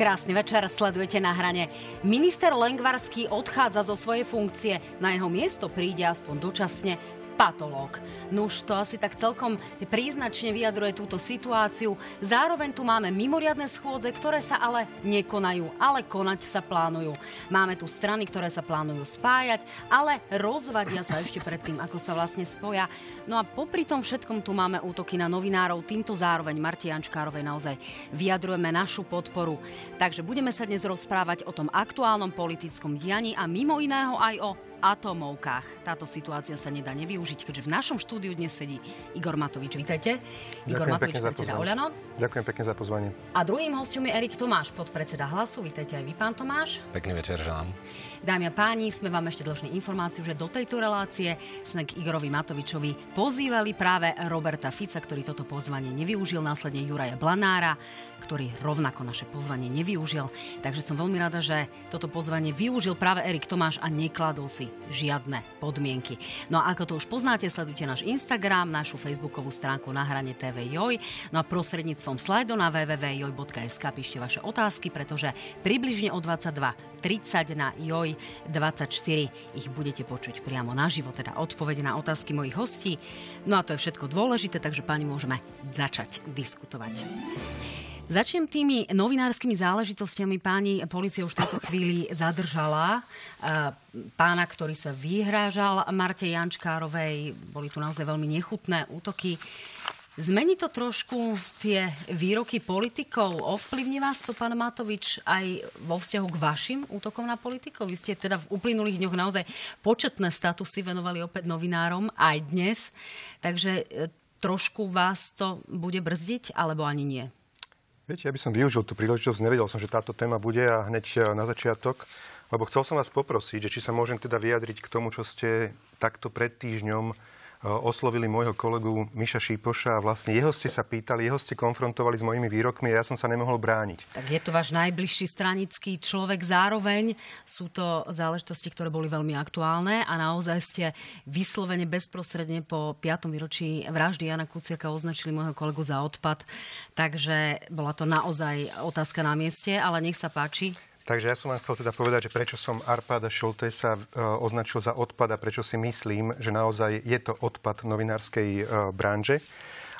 Krásny večer, sledujete na hrane. Minister Lengvarský odchádza zo svojej funkcie. Na jeho miesto príde aspoň dočasne patológ. Nuž to asi tak celkom príznačne vyjadruje túto situáciu. Zároveň tu máme mimoriadne schôdze, ktoré sa ale nekonajú, ale konať sa plánujú. Máme tu strany, ktoré sa plánujú spájať, ale rozvadia sa ešte predtým, ako sa vlastne spoja. No a popri tom všetkom tu máme útoky na novinárov. Týmto zároveň Marti Jančkárovej naozaj vyjadrujeme našu podporu. Takže budeme sa dnes rozprávať o tom aktuálnom politickom dianí a mimo iného aj o atomovkách. Táto situácia sa nedá nevyužiť, keďže v našom štúdiu dnes sedí Igor Matovič. Vítajte. Igor Ďakujem Matovič, predseda Oľano. Ďakujem pekne za pozvanie. A druhým hostom je Erik Tomáš, podpredseda Hlasu. Vítajte aj vy, pán Tomáš. Pekný večer želám. Dámy a páni, sme vám ešte dlžní informáciu, že do tejto relácie sme k Igorovi Matovičovi pozývali práve Roberta Fica, ktorý toto pozvanie nevyužil, následne Juraja Blanára, ktorý rovnako naše pozvanie nevyužil. Takže som veľmi rada, že toto pozvanie využil práve Erik Tomáš a nekladol si žiadne podmienky. No a ako to už poznáte, sledujte náš Instagram, našu facebookovú stránku na hrane TV Joj. No a prostredníctvom slajdu na www.joj.sk píšte vaše otázky, pretože približne o 22.30 na Joj 24 ich budete počuť priamo naživo, teda odpovede na otázky mojich hostí. No a to je všetko dôležité, takže páni môžeme začať diskutovať. Začnem tými novinárskymi záležitostiami. Páni, policia už v tejto chvíli zadržala eh, pána, ktorý sa vyhrážal Marte Jančkárovej. Boli tu naozaj veľmi nechutné útoky. Zmení to trošku tie výroky politikov? Ovplyvní vás to, pán Matovič, aj vo vzťahu k vašim útokom na politikov? Vy ste teda v uplynulých dňoch naozaj početné statusy venovali opäť novinárom, aj dnes. Takže e, trošku vás to bude brzdiť, alebo ani nie? Viete, ja by som využil tú príležitosť, nevedel som, že táto téma bude a hneď e, na začiatok, lebo chcel som vás poprosiť, že či sa môžem teda vyjadriť k tomu, čo ste takto pred týždňom oslovili môjho kolegu Miša Šípoša a vlastne jeho ste sa pýtali, jeho ste konfrontovali s mojimi výrokmi a ja som sa nemohol brániť. Tak je to váš najbližší stranický človek zároveň. Sú to záležitosti, ktoré boli veľmi aktuálne a naozaj ste vyslovene bezprostredne po 5. výročí vraždy Jana Kuciaka označili môjho kolegu za odpad. Takže bola to naozaj otázka na mieste, ale nech sa páči. Takže ja som vám chcel teda povedať, že prečo som Arpada Šoltesa e, označil za odpad a prečo si myslím, že naozaj je to odpad novinárskej e, branže.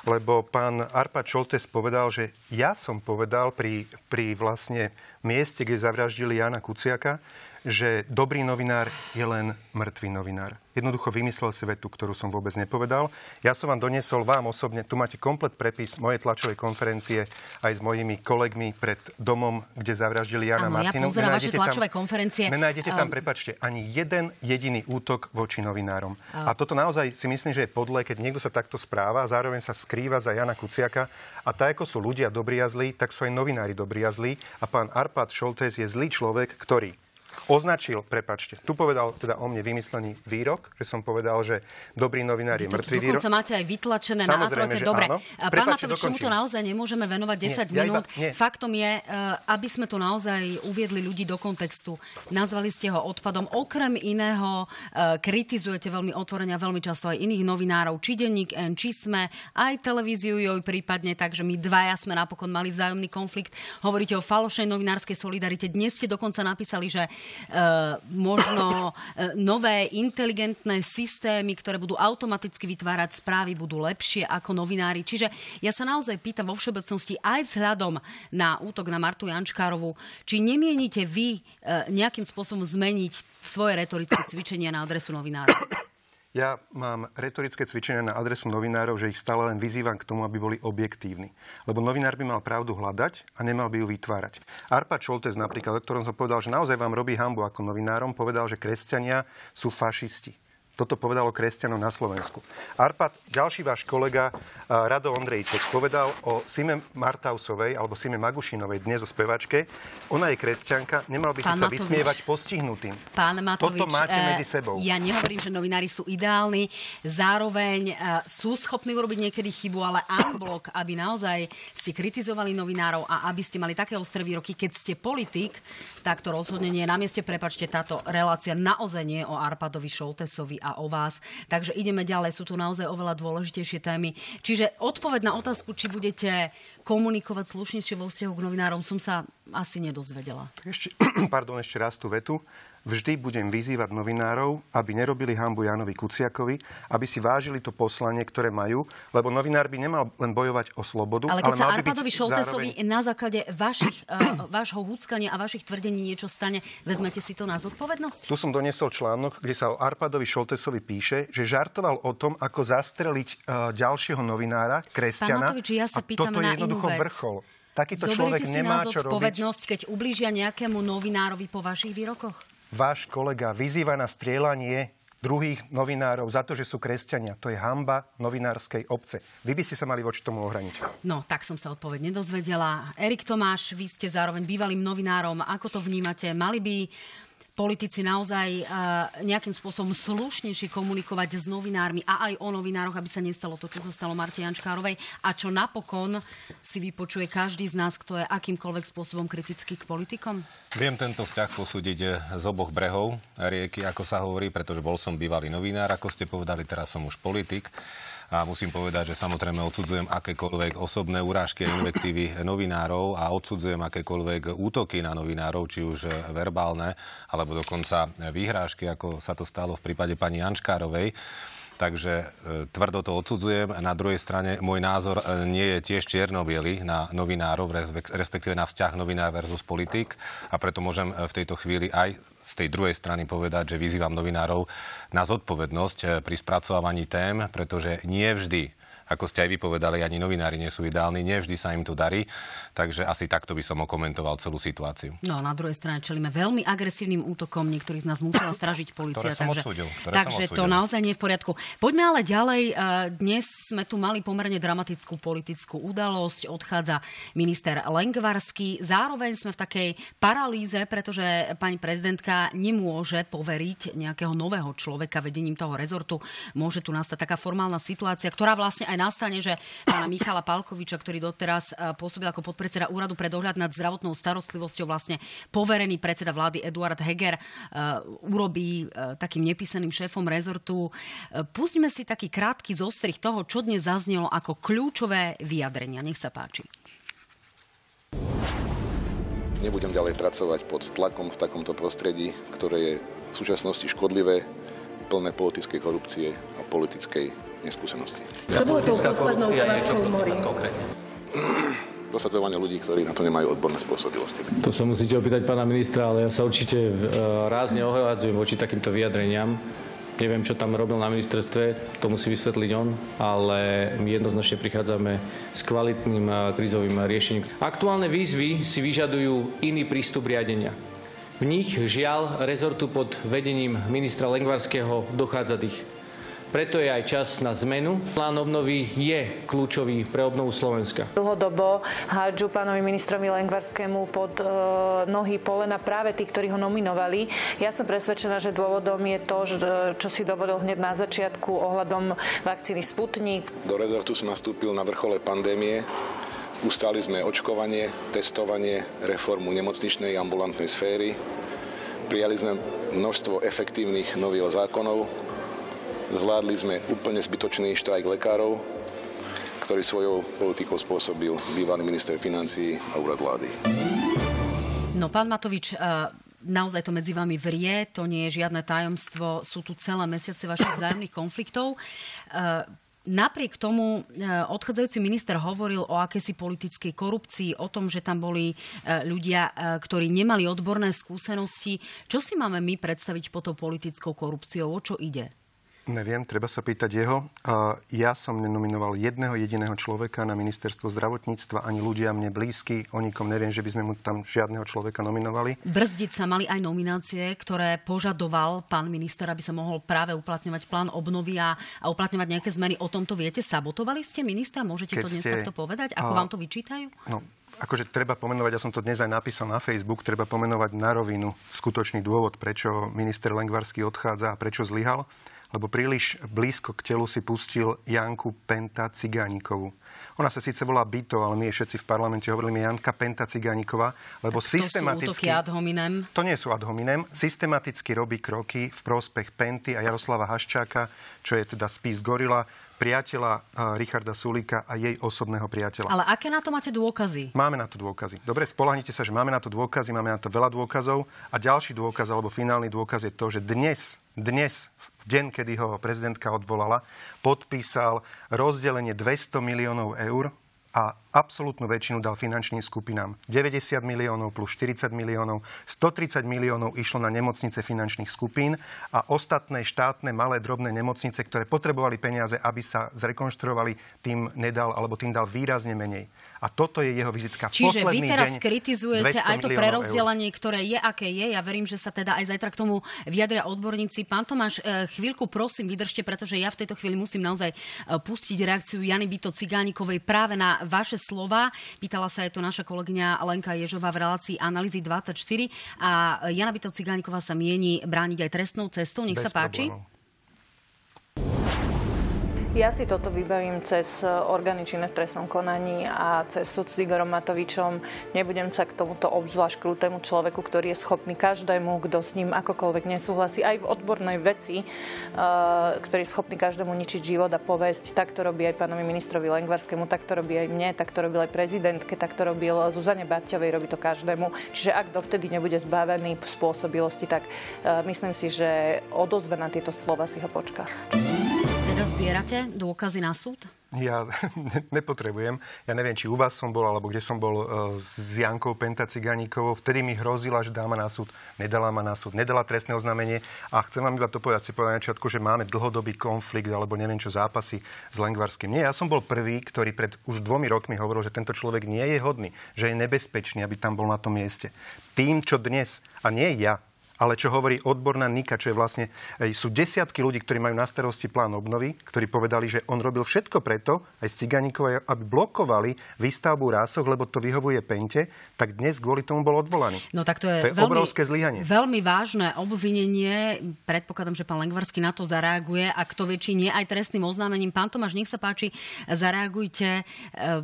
Lebo pán Arpad Šoltes povedal, že ja som povedal pri, pri vlastne mieste, kde zavraždili Jana Kuciaka, že dobrý novinár je len mŕtvý novinár. Jednoducho vymyslel si vetu, ktorú som vôbec nepovedal. Ja som vám doniesol vám osobne, tu máte komplet prepis mojej tlačovej konferencie aj s mojimi kolegmi pred domom, kde zavraždili Jana Áno, Martinu. ja pozerám vaše tlačové tam, konferencie. Nenájdete tam, um... prepačte, ani jeden jediný útok voči novinárom. Um... A toto naozaj si myslím, že je podle, keď niekto sa takto správa a zároveň sa skrýva za Jana Kuciaka. A tak, ako sú ľudia dobrí a zlí, tak sú aj novinári dobrí a zlí. A pán Arpad Šoltes je zlý človek, ktorý označil, prepačte, tu povedal teda o mne vymyslený výrok, že som povedal, že dobrý novinár je mŕtvý výrok. Dokonca máte aj vytlačené na A3. Dobre, áno. pán Matovič, čomu to naozaj nemôžeme venovať 10 nie, minút. Ja iba, Faktom je, eh, aby sme to naozaj uviedli ľudí do kontextu. Nazvali ste ho odpadom. Okrem iného eh, kritizujete veľmi otvorene a veľmi často aj iných novinárov, či denník N, či sme, aj televíziu joj prípadne, takže my dvaja sme napokon mali vzájomný konflikt. Hovoríte o falošnej novinárskej solidarite. Dnes ste dokonca napísali, že možno eh, nové inteligentné systémy, ktoré budú automaticky vytvárať správy, budú lepšie ako novinári. Čiže ja sa naozaj pýtam vo všeobecnosti aj vzhľadom na útok na Martu Jančkárovu, či nemienite vy eh, nejakým spôsobom zmeniť svoje retorické cvičenia na adresu novinárov? Ja mám retorické cvičenia na adresu novinárov, že ich stále len vyzývam k tomu, aby boli objektívni. Lebo novinár by mal pravdu hľadať a nemal by ju vytvárať. Arpa Čoltes napríklad, o ktorom som povedal, že naozaj vám robí hambu ako novinárom, povedal, že kresťania sú fašisti. Toto povedalo kresťanov na Slovensku. Arpad, ďalší váš kolega Rado Ondrejček, povedal o Sime Martausovej alebo Sime Magušinovej, dnes o spevačke. Ona je kresťanka, nemal by sa vysmievať postihnutým. Pán Matovič, Toto máte e, medzi sebou. Ja nehovorím, že novinári sú ideálni. Zároveň e, sú schopní urobiť niekedy chybu, ale unblock, aby naozaj ste kritizovali novinárov a aby ste mali také ostré výroky, keď ste politik, tak to rozhodne nie je na mieste. Prepačte, táto relácia naozaj nie je o Arpadovi Šoltesovi a o vás. Takže ideme ďalej, sú tu naozaj oveľa dôležitejšie témy. Čiže odpoveď na otázku, či budete komunikovať slušnejšie vo vzťahu k novinárom, som sa asi nedozvedela. Ešte, pardon, ešte raz tú vetu. Vždy budem vyzývať novinárov, aby nerobili hambu Janovi Kuciakovi, aby si vážili to poslanie, ktoré majú, lebo novinár by nemal len bojovať o slobodu, ale keď ale sa Arpadovi Šoltesovi zároveň... na základe vašich, uh, vášho húckania a vašich tvrdení niečo stane, vezmete si to na zodpovednosť? Tu som doniesol článok, kde sa o Arpadovi Šoltesovi píše, že žartoval o tom, ako zastreliť uh, ďalšieho novinára, kresťana. Pán Matovič, ja sa pýtam toto je na jednoducho inú vec. vrchol. Takýto Zoberiete človek si nemá na čo robiť. zodpovednosť, keď ublížia nejakému novinárovi po vašich výrokoch? Váš kolega vyzýva na strieľanie druhých novinárov za to, že sú kresťania. To je hamba novinárskej obce. Vy by ste sa mali voči tomu ohraničiť. No, tak som sa odpoveď nedozvedela. Erik Tomáš, vy ste zároveň bývalým novinárom. Ako to vnímate? Mali by politici naozaj uh, nejakým spôsobom slušnejšie komunikovať s novinármi a aj o novinároch, aby sa nestalo to, čo sa stalo Marte Jančkárovej a čo napokon si vypočuje každý z nás, kto je akýmkoľvek spôsobom kritický k politikom? Viem tento vzťah posúdiť eh, z oboch brehov rieky, ako sa hovorí, pretože bol som bývalý novinár, ako ste povedali, teraz som už politik. A musím povedať, že samozrejme odsudzujem akékoľvek osobné urážky a invektívy novinárov a odsudzujem akékoľvek útoky na novinárov, či už verbálne, alebo dokonca výhrážky, ako sa to stalo v prípade pani Janškárovej. Takže e, tvrdo to odsudzujem. Na druhej strane môj názor e, nie je tiež čierno-biely na novinárov, respek- respektíve na vzťah novinár versus politik. A preto môžem e, v tejto chvíli aj z tej druhej strany povedať, že vyzývam novinárov na zodpovednosť pri spracovávaní tém, pretože nie vždy ako ste aj vypovedali, ani novinári nie sú ideálni, nevždy sa im to darí, takže asi takto by som okomentoval celú situáciu. No a na druhej strane čelíme veľmi agresívnym útokom, niektorých z nás musela stražiť policia. Takže odsúdil, takže to naozaj nie je v poriadku. Poďme ale ďalej. E, Dnes sme tu mali pomerne dramatickú politickú udalosť. Odchádza minister Lengvarský. Zároveň sme v takej paralýze, pretože pani prezidentka nemôže poveriť nejakého nového človeka vedením toho rezortu. Môže tu nastať taká formálna situácia, ktorá vlastne aj nastane, že pána Michala Palkoviča, ktorý doteraz e, pôsobil ako podpredseda úradu pre dohľad nad zdravotnou starostlivosťou, vlastne poverený predseda vlády Eduard Heger e, urobí e, takým nepísaným šéfom rezortu. Pustíme si taký krátky zostrih toho, čo dnes zaznelo ako kľúčové vyjadrenia. Nech sa páči. Nebudem ďalej pracovať pod tlakom v takomto prostredí, ktoré je v súčasnosti škodlivé, plné politickej korupcie a politickej neskúsenosti. Čo bolo tou poslednou kvapkou mori? Dosadzovanie ľudí, ktorí na to nemajú odborné spôsobilosti. To sa musíte opýtať pána ministra, ale ja sa určite e, rázne ohľadzujem voči takýmto vyjadreniam. Neviem, čo tam robil na ministerstve, to musí vysvetliť on, ale my jednoznačne prichádzame s kvalitným e, krízovým riešením. Aktuálne výzvy si vyžadujú iný prístup riadenia. V nich žiaľ rezortu pod vedením ministra Lengvarského dochádza dých. Preto je aj čas na zmenu. Plán obnovy je kľúčový pre obnovu Slovenska. Dlhodobo hádžu pánovi ministrovi Lengvarskému pod e, nohy polena práve tí, ktorí ho nominovali. Ja som presvedčená, že dôvodom je to, že, e, čo si dovolil hneď na začiatku ohľadom vakcíny Sputnik. Do rezortu som nastúpil na vrchole pandémie. Ustali sme očkovanie, testovanie, reformu nemocničnej ambulantnej sféry. Prijali sme množstvo efektívnych nových zákonov. Zvládli sme úplne zbytočný štrajk lekárov, ktorý svojou politikou spôsobil bývalý minister financií a úrad vlády. No, pán Matovič, eh, naozaj to medzi vami vrie, to nie je žiadne tajomstvo, sú tu celé mesiace vašich vzájomných konfliktov. Eh, Napriek tomu eh, odchádzajúci minister hovoril o akési politickej korupcii, o tom, že tam boli ľudia, ktorí nemali odborné skúsenosti. Čo si máme my predstaviť pod tou politickou korupciou? O čo ide? Neviem, treba sa pýtať jeho. Ja som nenominoval jedného jediného človeka na ministerstvo zdravotníctva, ani ľudia mne blízky. O nikom neviem, že by sme mu tam žiadneho človeka nominovali. Brzdiť sa mali aj nominácie, ktoré požadoval pán minister, aby sa mohol práve uplatňovať plán obnovy a, a uplatňovať nejaké zmeny. O tomto viete? Sabotovali ste ministra? Môžete Keď to dnes ste- takto povedať? Ako a- vám to vyčítajú? No, akože treba pomenovať, ja som to dnes aj napísal na Facebook, treba pomenovať na rovinu skutočný dôvod, prečo minister Lengvarský odchádza a prečo zlyhal. Lebo príliš blízko k telu si pustil Janku Penta Cigánikovú. Ona sa síce volá Byto, ale my jej všetci v parlamente hovoríme Janka Penta Cigániková, lebo To sú útoky systematicky... ad hominem. To nie sú ad hominem. Systematicky robí kroky v prospech Penty a Jaroslava Haščáka, čo je teda spis Gorila, priateľa Richarda Sulíka a jej osobného priateľa. Ale aké na to máte dôkazy? Máme na to dôkazy. Dobre, spolahnite sa, že máme na to dôkazy, máme na to veľa dôkazov a ďalší dôkaz alebo finálny dôkaz je to, že dnes, dnes, v deň, kedy ho prezidentka odvolala, podpísal rozdelenie 200 miliónov eur a absolútnu väčšinu dal finančným skupinám. 90 miliónov plus 40 miliónov, 130 miliónov išlo na nemocnice finančných skupín a ostatné štátne malé drobné nemocnice, ktoré potrebovali peniaze, aby sa zrekonštruovali, tým nedal alebo tým dal výrazne menej. A toto je jeho vizitka. V Čiže vy teraz deň kritizujete aj to prerozdelenie, ktoré je, aké je. Ja verím, že sa teda aj zajtra k tomu vyjadria odborníci. Pán Tomáš, e, chvíľku prosím, vydržte, pretože ja v tejto chvíli musím naozaj e, pustiť reakciu Jany Byto Cigánikovej práve na vaše slova. Pýtala sa aj to naša kolegyňa Lenka Ježová v relácii Analýzy 24 a Jana Byto Cigániková sa mieni brániť aj trestnou cestou. Nech Bez sa páči. Problémov. Ja si toto vybavím cez e, orgány činné v trestnom konaní a cez súd s Igorom Matovičom. Nebudem sa k tomuto obzvlášť krutému človeku, ktorý je schopný každému, kto s ním akokoľvek nesúhlasí, aj v odbornej veci, uh, ktorý je schopný každému ničiť život a povesť. Tak to robí aj pánovi ministrovi Lengvarskému, tak to robí aj mne, tak to robil aj prezidentke, tak to robil Zuzane Baťovej, robí to každému. Čiže ak dovtedy nebude zbavený spôsobilosti, tak uh, myslím si, že odozve na tieto slova si ho počká. Teda zbierate dôkazy na súd? Ja nepotrebujem. Ja neviem, či u vás som bol, alebo kde som bol uh, s Jankou Penta Ciganíkovou. Vtedy mi hrozila, že dá ma na súd. Nedala ma na súd. Nedala trestné oznámenie. A chcem vám iba to povedať, si povedať na začiatku, že máme dlhodobý konflikt, alebo neviem čo, zápasy s Lengvarským. Nie, ja som bol prvý, ktorý pred už dvomi rokmi hovoril, že tento človek nie je hodný, že je nebezpečný, aby tam bol na tom mieste. Tým, čo dnes, a nie ja, ale čo hovorí odborná Nika, čo je vlastne, sú desiatky ľudí, ktorí majú na starosti plán obnovy, ktorí povedali, že on robil všetko preto, aj s Ciganíkov, aby blokovali výstavbu rások, lebo to vyhovuje Pente, tak dnes kvôli tomu bol odvolaný. No tak to je, to je veľmi, obrovské zlyhanie. Veľmi vážne obvinenie. Predpokladám, že pán Lengvarský na to zareaguje. Ak to väčší nie aj trestným oznámením. Pán Tomáš, nech sa páči, zareagujte. E,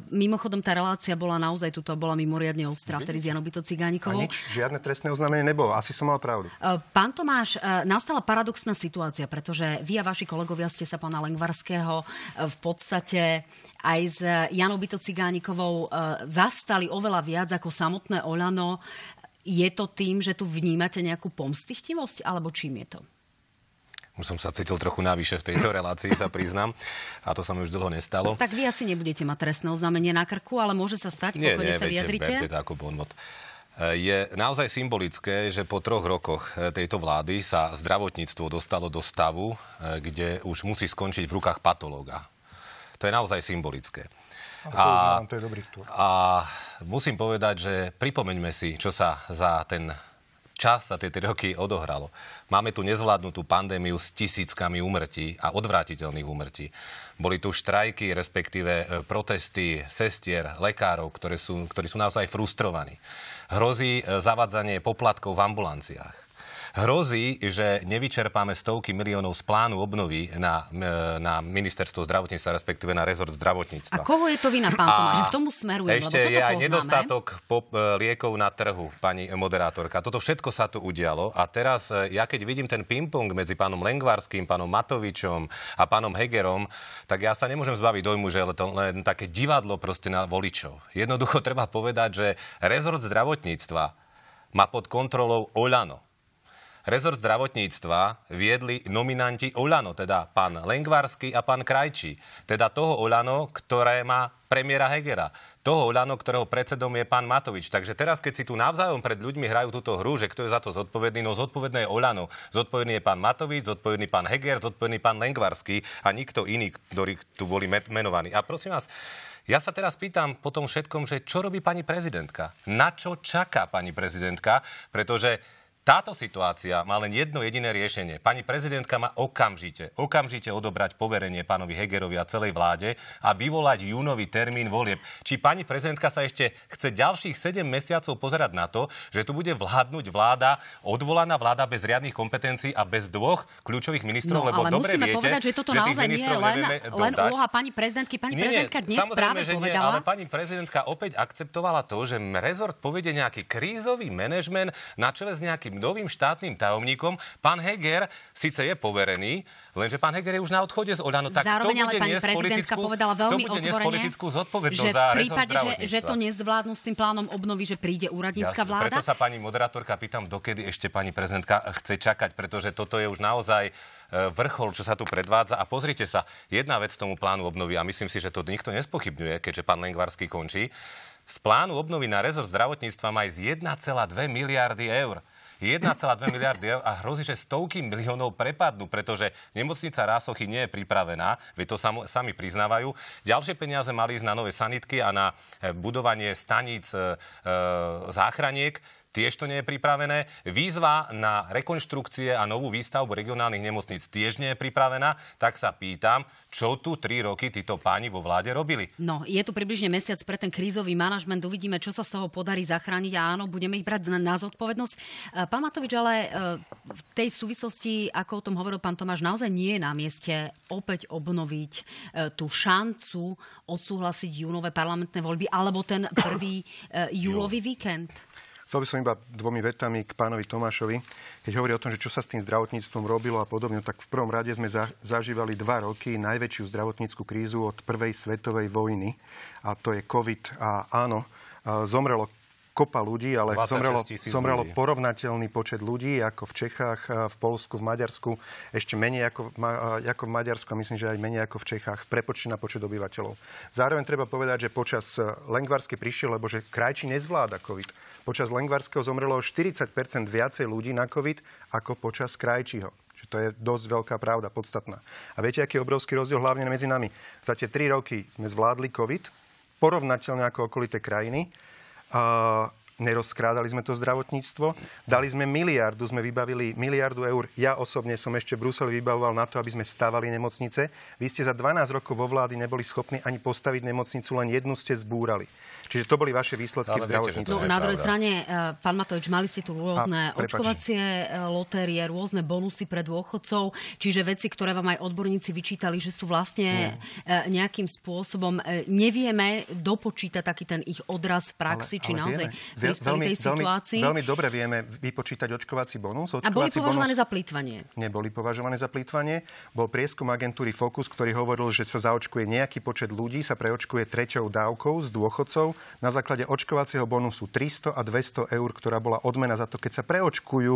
mimochodom, tá relácia bola naozaj tuto, bola mimoriadne ostrá vtedy s Janobito Cigánikovou. nič, žiadne trestné oznámenie nebolo. Asi som mal pravdu. E, pán Tomáš, e, nastala paradoxná situácia, pretože vy a vaši kolegovia ste sa pána Lengvarského e, v podstate aj s Janou Byto Cigánikovou zastali oveľa viac ako samotné Olano. Je to tým, že tu vnímate nejakú pomstichtivosť, alebo čím je to? Už som sa cítil trochu navyše v tejto relácii, sa priznám. A to sa mi už dlho nestalo. Tak vy asi nebudete mať trestné oznámenie na krku, ale môže sa stať, nie, nie, sa vyjadrite. Berte to ako bonmot. Je naozaj symbolické, že po troch rokoch e, tejto vlády sa zdravotníctvo dostalo do stavu, e, kde už musí skončiť v rukách patológa. To je naozaj symbolické. A, to, uznám, to je dobrý. A musím povedať, že pripomeňme si, čo sa za ten čas za tie tri roky odohralo. Máme tu nezvládnutú pandémiu s tisíckami úmrtí a odvrátiteľných úmrtí. Boli tu štrajky, respektíve e, protesty sestier, lekárov, ktoré sú, ktorí sú naozaj frustrovaní hrozí e, zavadzanie poplatkov v ambulanciách hrozí, že nevyčerpáme stovky miliónov z plánu obnovy na, e, na ministerstvo zdravotníctva, respektíve na rezort zdravotníctva. A koho je to vina, pán Tomáš? K tomu smeruje. Ešte je aj nedostatok pop, e, liekov na trhu, pani moderátorka. Toto všetko sa tu udialo a teraz, ja keď vidím ten ping-pong medzi pánom Lengvarským, pánom Matovičom a pánom Hegerom, tak ja sa nemôžem zbaviť dojmu, že to len také divadlo proste na voličov. Jednoducho treba povedať, že rezort zdravotníctva má pod kontrolou Oľano. Rezort zdravotníctva viedli nominanti Olano, teda pán Lengvarsky a pán Krajčí. Teda toho Olano, ktoré má premiéra Hegera. Toho Olano, ktorého predsedom je pán Matovič. Takže teraz, keď si tu navzájom pred ľuďmi hrajú túto hru, že kto je za to zodpovedný, no zodpovedné je Olano. Zodpovedný je pán Matovič, zodpovedný pán Heger, zodpovedný pán Lengvarský a nikto iný, ktorí tu boli menovaní. A prosím vás, ja sa teraz pýtam po tom všetkom, že čo robí pani prezidentka? Na čo čaká pani prezidentka? Pretože táto situácia má len jedno jediné riešenie. Pani prezidentka má okamžite, okamžite odobrať poverenie pánovi Hegerovi a celej vláde a vyvolať júnový termín volieb. Či pani prezidentka sa ešte chce ďalších 7 mesiacov pozerať na to, že tu bude vládnuť vláda, odvolaná vláda bez riadnych kompetencií a bez dvoch kľúčových ministrov, no, lebo ale dobre musíme viete, povedať, že toto že naozaj nie je len, len úloha pani prezidentky. Pani nie, prezidentka dnes práve že povedala... Nie, ale pani prezidentka opäť akceptovala to, že rezort povede nejaký krízový manažment na čele s nejakým novým štátnym tajomníkom. Pán Heger síce je poverený, lenže pán Heger je už na odchode z Olano. Tak Zároveň ale pani prezidentka povedala veľmi otvorene, že v prípade, že, že to nezvládnu s tým plánom obnovy, že príde úradnícka Jasne, vláda. Preto sa pani moderátorka pýtam, dokedy ešte pani prezidentka chce čakať, pretože toto je už naozaj e, vrchol, čo sa tu predvádza. A pozrite sa, jedna vec tomu plánu obnovy, a myslím si, že to nikto nespochybňuje, keďže pán Lengvarský končí, z plánu obnovy na rezort zdravotníctva má ísť 1,2 miliardy eur. 1,2 miliardy eur a hrozí, že stovky miliónov prepadnú, pretože nemocnica Rásochy nie je pripravená, veď to sam, sami priznávajú. Ďalšie peniaze mali ísť na nové sanitky a na e, budovanie staníc e, záchraniek tiež to nie je pripravené. Výzva na rekonštrukcie a novú výstavbu regionálnych nemocníc tiež nie je pripravená. Tak sa pýtam, čo tu tri roky títo páni vo vláde robili? No, je tu približne mesiac pre ten krízový manažment. Uvidíme, čo sa z toho podarí zachrániť a áno, budeme ich brať na, na zodpovednosť. E, pán Matovič, ale e, v tej súvislosti, ako o tom hovoril pán Tomáš, naozaj nie je na mieste opäť obnoviť e, tú šancu odsúhlasiť júnové parlamentné voľby alebo ten prvý júlový víkend. Chcel by som iba dvomi vetami k pánovi Tomášovi. Keď hovorí o tom, že čo sa s tým zdravotníctvom robilo a podobne, tak v prvom rade sme za, zažívali dva roky najväčšiu zdravotníckú krízu od prvej svetovej vojny. A to je COVID. A áno, zomrelo kopa ľudí, ale zomrelo, zomrelo ľudí. porovnateľný počet ľudí ako v Čechách, v Polsku, v Maďarsku, ešte menej ako, ako v Maďarsku a myslím, že aj menej ako v Čechách v prepočte na počet obyvateľov. Zároveň treba povedať, že počas Lengvarsky prišiel, lebo že krajči nezvláda COVID. Počas Lengvarského zomrelo 40% viacej ľudí na COVID ako počas Krajčího. Čiže to je dosť veľká pravda, podstatná. A viete, aký je obrovský rozdiel hlavne medzi nami? Za tie 3 roky sme zvládli COVID, porovnateľne ako okolité krajiny. Uh, nerozkrádali sme to zdravotníctvo, dali sme miliardu, sme vybavili miliardu eur. Ja osobne som ešte Bruseli vybavoval na to, aby sme stavali nemocnice. Vy ste za 12 rokov vo vlády neboli schopní ani postaviť nemocnicu, len jednu ste zbúrali. Čiže to boli vaše výsledky Ale v zdravotníctve. No, na druhej strane, uh, pán Matovič, mali ste tu rôzne A, očkovacie uh, lotérie, rôzne bonusy pre dôchodcov, čiže veci, ktoré vám aj odborníci vyčítali, že sú vlastne uh, nejakým spôsobom nevieme dopočítať taký ten ich odraz v praxi, ale, či ale naozaj vieme. Prispeli veľmi, tej situácii. Veľmi, veľmi dobre vieme vypočítať očkovací bonus. Očkovací A boli považované bonus... za plýtvanie? Neboli považované za plýtvanie. Bol prieskum agentúry Focus, ktorý hovoril, že sa zaočkuje nejaký počet ľudí, sa preočkuje treťou dávkou z dôchodcov na základe očkovacieho bonusu 300 a 200 eur, ktorá bola odmena za to, keď sa preočkujú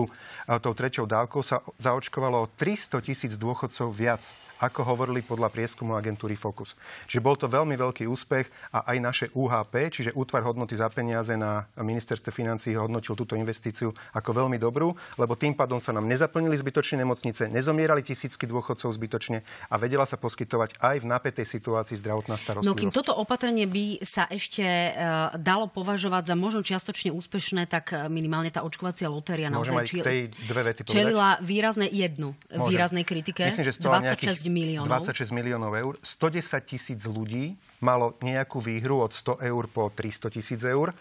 tou treťou dávkou, sa zaočkovalo 300 tisíc dôchodcov viac, ako hovorili podľa prieskumu agentúry Focus. Čiže bol to veľmi veľký úspech a aj naše UHP, čiže útvar hodnoty za peniaze na ministerstve financí hodnotil túto investíciu ako veľmi dobrú, lebo tým pádom sa nám nezaplnili zbytočne nemocnice, nezomierali tisícky dôchodcov zbytočne a vedela sa poskytovať aj v napätej situácii zdravotná starostlivosť. No kým toto opatrenie by sa ešte Eh, dalo považovať za možno čiastočne úspešné, tak eh, minimálne tá očkovacia lotéria naozaj aj či... tej dve vety čelila výrazne jednu Môžem. výraznej kritike. Myslím, že 26 miliónov. 26 miliónov eur. 110 tisíc ľudí malo nejakú výhru od 100 eur po 300 tisíc eur.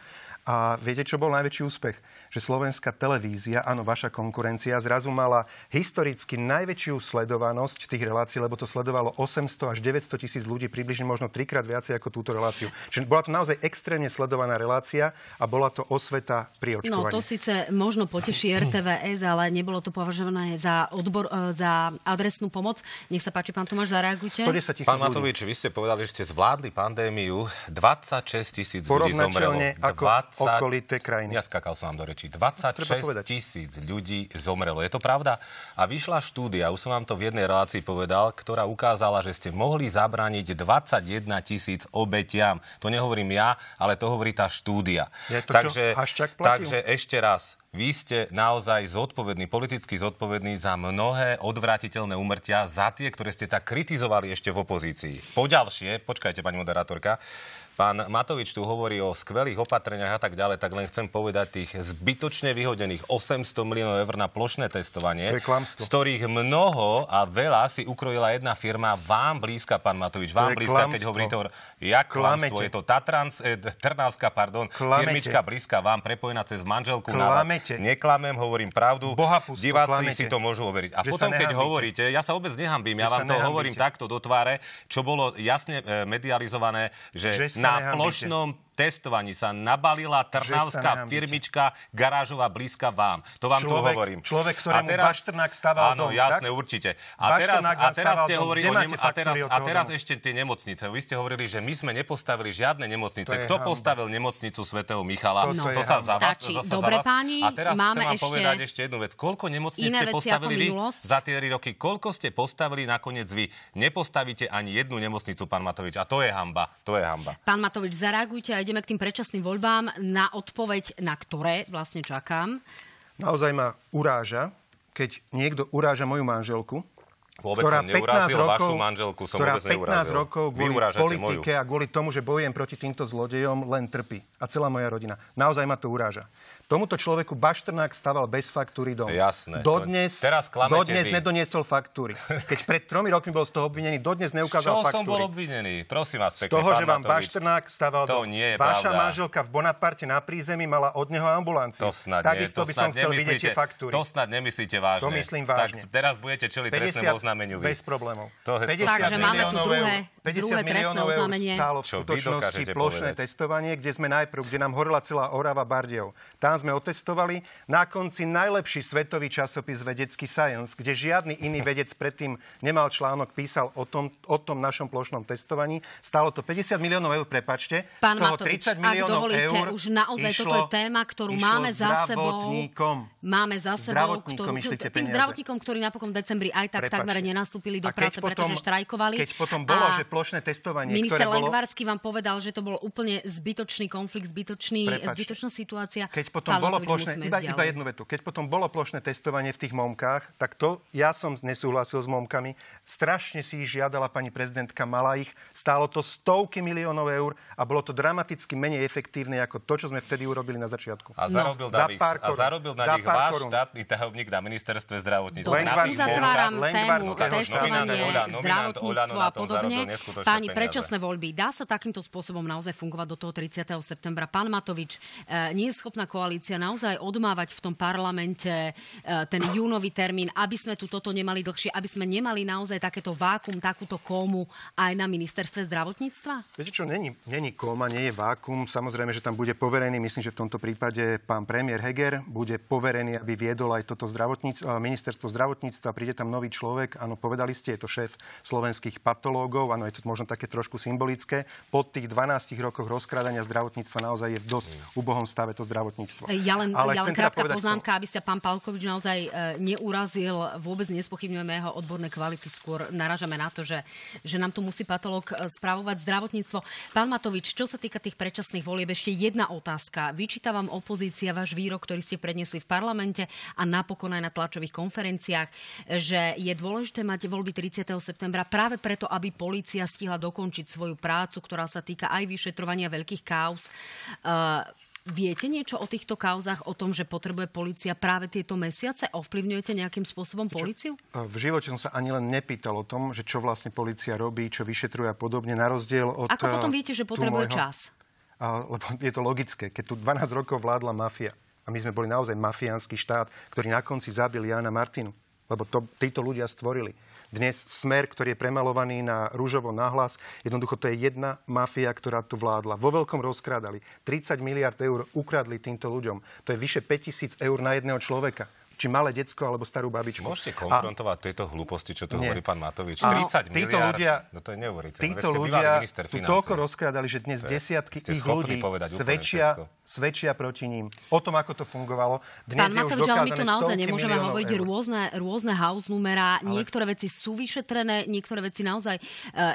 A viete, čo bol najväčší úspech? že slovenská televízia, áno, vaša konkurencia, zrazu mala historicky najväčšiu sledovanosť tých relácií, lebo to sledovalo 800 až 900 tisíc ľudí, približne možno trikrát viacej ako túto reláciu. Čiže bola to naozaj extrémne sledovaná relácia a bola to osveta pri očkovaní. No to síce možno poteší RTVS, ale nebolo to považované za, odbor, e, za adresnú pomoc. Nech sa páči, pán Tomáš, zareagujte. 110 Pán Matovič, vy ste povedali, že ste zvládli pandémiu. 26 tisíc ľudí zomrelo. ako 20... okolité krajiny. Ja skakal som vám do reči reči. 26 tisíc ľudí zomrelo. Je to pravda? A vyšla štúdia, už som vám to v jednej relácii povedal, ktorá ukázala, že ste mohli zabrániť 21 tisíc obetiam. To nehovorím ja, ale to hovorí tá štúdia. Je to takže, čo, takže ešte raz, vy ste naozaj zodpovední, politicky zodpovední za mnohé odvratiteľné umrtia, za tie, ktoré ste tak kritizovali ešte v opozícii. Poďalšie, počkajte, pani moderátorka, Pán Matovič tu hovorí o skvelých opatreniach a tak ďalej, tak len chcem povedať tých zbytočne vyhodených 800 miliónov eur na plošné testovanie, z ktorých mnoho a veľa si ukrojila jedna firma vám blízka, pán Matovič, vám blízka, keď hovoríte o... Ja klamstvo, je to Tatrans, eh, Trnavská, pardon, Klamete. firmička blízka vám prepojená cez manželku. Klamete. Na Neklamem, hovorím pravdu. Bohapusto, Diváci klamete. si to môžu overiť. A že potom, keď hovoríte, ja sa vôbec nehambím, ja vám to hovorím takto do tváre, čo bolo jasne eh, medializované, že, že na plošnom testovaní sa nabalila trnavská firmička garážová blízka vám. To vám človek, tu hovorím. Človek, ktorému teraz, Bašternák staval áno, dom, jasné, tak? určite. A teraz, a teraz ste hovorili o nem, a teraz, o a teraz ešte tie nemocnice. Vy ste hovorili, že my sme nepostavili žiadne nemocnice. Kto hamba. postavil nemocnicu svätého Michala? No, to, to sa za vás, Stačí. Dobre, za vás. páni, a teraz máme chcem vám ešte povedať ešte jednu vec. Koľko nemocníc ste postavili vy za tie roky? Koľko ste postavili nakoniec vy? Nepostavíte ani jednu nemocnicu, pán Matovič. A to je hamba. To je hamba. Pán Matovič, zareagujte a ideme k tým predčasným voľbám na odpoveď, na ktoré vlastne čakám. Naozaj ma uráža, keď niekto uráža moju manželku, Vôbec ktorá som neurazil rokov, vašu manželku, som ktorá vôbec 15 neurazil. rokov kvôli politike moju. a kvôli tomu, že bojujem proti týmto zlodejom, len trpí. A celá moja rodina. Naozaj ma to uráža. Tomuto človeku Bašternák staval bez faktúry dom. Jasné. Dodnes, teraz dodnes vy. nedoniesol faktúry. Keď pred tromi rokmi bol z toho obvinený, dodnes neukázal Čo faktúry. som bol obvinený? Prosím vás Z pekne, toho, pán že vám Matovič. Bašternák staval To dom. nie je Vaša pravda. manželka v Bonaparte na prízemí mala od neho ambulanciu. To snad Takisto nie, to by som snad chcel vidieť tie faktúry. To snad nemyslíte vážne. To myslím vážne. Tak teraz budete čeliť trestnému oznámeniu vy. bez problémov. To je- 50 Takže máme tu druhé, eur. 50 druhé trestné miliónov eur oznámenie. stálo v Čo vy skutočnosti dokážete plošné povedať? testovanie, kde sme najprv, kde nám horela celá Orava Bardejov. Tam sme otestovali. Na konci najlepší svetový časopis Vedecký Science, kde žiadny iný vedec predtým nemal článok, písal o tom, o tom našom plošnom testovaní. Stálo to 50 miliónov eur, prepačte. Pán z toho Matovič, 30 ak miliónov dovolíte, eur už naozaj išlo, toto je téma, ktorú máme za sebou. Máme za sebou, Zdravotníkom ktorú, tým peniaze. zdravotníkom, ktorí napokon v decembri aj tak takmer nenastúpili do práce, pretože štrajkovali. Keď potom bolo, A že plošné testovanie, Minister ktoré bolo... Lengvarsky vám povedal, že to bol úplne zbytočný konflikt, zbytočný, Prepáčte. zbytočná situácia. Keď potom Pán bolo plošné, iba, iba jednu vetu, keď potom bolo plošné testovanie v tých momkách, tak to ja som nesúhlasil s momkami. Strašne si ich žiadala pani prezidentka, mala ich, stálo to stovky miliónov eur a bolo to dramaticky menej efektívne ako to, čo sme vtedy urobili na začiatku. A zarobil, No, na za nich, pár a zarobil na Za nich pár váš štátny tajomník na ministerstve zdravotníctva. Dobre, Na testovanie, zdravotníctvo a podobne. Páni, predčasné voľby. Dá sa takýmto spôsobom naozaj fungovať do toho 30. septembra? Pán Matovič, e, nie je schopná koalícia naozaj odmávať v tom parlamente e, ten júnový termín, aby sme tu toto nemali dlhšie, aby sme nemali naozaj takéto vákum, takúto komu aj na ministerstve zdravotníctva? Viete čo, není, není koma, nie je vákum. Samozrejme, že tam bude poverený, myslím, že v tomto prípade pán premiér Heger bude poverený, aby viedol aj toto zdravotníctvo, ministerstvo zdravotníctva. Príde tam nový človek, áno, povedali ste, je to šéf slovenských patológov, áno, je to možno také trošku symbolické. Po tých 12 rokoch rozkrádania zdravotníctva naozaj je v dosť úbohom stave to zdravotníctvo. Ja len, Ale ja len teda krátka povedať poznámka, aby sa pán Palkovič naozaj e, neurazil. Vôbec nespochybňujeme jeho odborné kvality, skôr naražame na to, že, že nám tu musí patológ e, spravovať zdravotníctvo. Pán Matovič, čo sa týka tých predčasných volieb, ešte jedna otázka. Vyčíta vám opozícia váš výrok, ktorý ste predniesli v parlamente a napokon aj na tlačových konferenciách, že je dôležité mať voľby 30. septembra práve preto, aby polícia stihla dokončiť svoju prácu, ktorá sa týka aj vyšetrovania veľkých kauz. Uh, Viete niečo o týchto kauzach, o tom, že potrebuje policia práve tieto mesiace? Ovplyvňujete nejakým spôsobom policiu? V živote som sa ani len nepýtal o tom, že čo vlastne policia robí, čo vyšetruje a podobne, na rozdiel od... Ako potom eh, viete, že potrebuje môjho- čas? A, lebo je to logické. Keď tu 12 rokov vládla mafia a my sme boli naozaj mafiánsky štát, ktorý na konci zabil Jana Martinu, lebo to títo ľudia stvorili. Dnes smer, ktorý je premalovaný na rúžovo nahlas, jednoducho to je jedna mafia, ktorá tu vládla. Vo veľkom rozkrádali. 30 miliard eur ukradli týmto ľuďom. To je vyše 5000 eur na jedného človeka. Či malé decko alebo starú babičku. Môžete A- konfrontovať tieto hlúposti, čo tu Nie. hovorí pán Matovič. Áno, 30 títo miliard, ľudia- no to je neuveriteľné. Títo ľudia minister tu toľko rozkrádali, že dnes To je- desiatky ich ľudí svedčia, všetko. svedčia proti ním. O tom, ako to fungovalo. Dnes Pán Matovič, ale my tu naozaj nemôžeme hovoriť eur. rôzne, rôzne house numerá. Niektoré veci sú vyšetrené, niektoré veci naozaj e,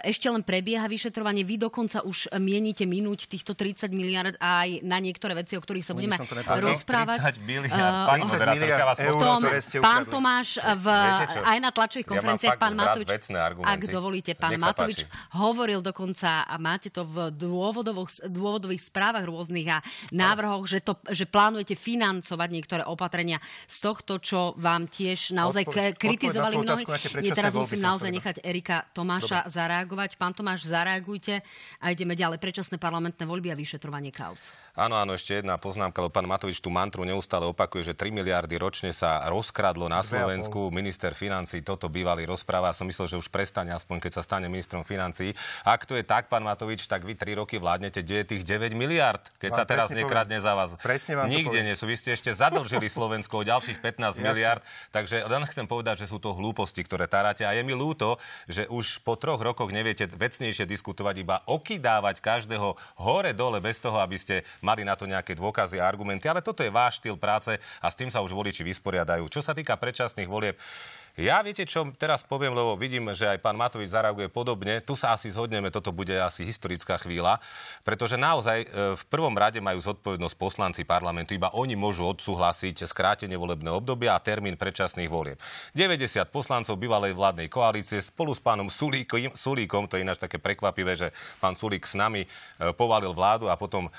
ešte len prebieha vyšetrovanie. Vy dokonca už mienite minúť týchto 30 miliard aj na niektoré veci, o ktorých sa budeme rozprávať. 30 miliard, pani 30 moderátorka vás eur, tom, pán. Tomáš v, Viete čo? aj na tlačových Ja konferenciách, fakt pán Matovič, ak dovolíte, pán Matovič hovoril dokonca, a máte to v dôvodových, správach rôznych a návrhoch, že, to, že plánujete financovať niektoré opatrenia z tohto, čo vám tiež naozaj Odpoveď- kritizovali mnohí. Nie, teraz musím naozaj nechať Erika Tomáša zareagovať. Pán Tomáš, zareagujte a ideme ďalej. Predčasné parlamentné voľby a vyšetrovanie kauz. Áno, áno, ešte jedna poznámka, lebo pán Matovič tú mantru neustále opakuje, že 3 miliardy ročne sa sa rozkradlo na Slovensku. Minister financí toto bývalý rozpráva. Som myslel, že už prestane aspoň, keď sa stane ministrom financí. Ak to je tak, pán Matovič, tak vy tri roky vládnete, kde je tých 9 miliard, keď vám sa teraz nekradne za vás. Presne vám Nikde nie sú. Vy ste ešte zadlžili Slovensko o ďalších 15 miliard. Takže len chcem povedať, že sú to hlúposti, ktoré taráte. A je mi ľúto, že už po troch rokoch neviete vecnejšie diskutovať, iba okydávať každého hore-dole bez toho, aby ste mali na to nejaké dôkazy a argumenty. Ale toto je váš štýl práce a s tým sa už voliči vysporiadajú. Čo sa týka predčasných volieb, ja viete, čo teraz poviem, lebo vidím, že aj pán Matovič zareaguje podobne. Tu sa asi zhodneme, toto bude asi historická chvíľa, pretože naozaj e, v prvom rade majú zodpovednosť poslanci parlamentu. Iba oni môžu odsúhlasiť skrátenie volebného obdobia a termín predčasných volieb. 90 poslancov bývalej vládnej koalície spolu s pánom Sulíkom, Sulíkom, to je ináč také prekvapivé, že pán Sulík s nami e, povalil vládu a potom e,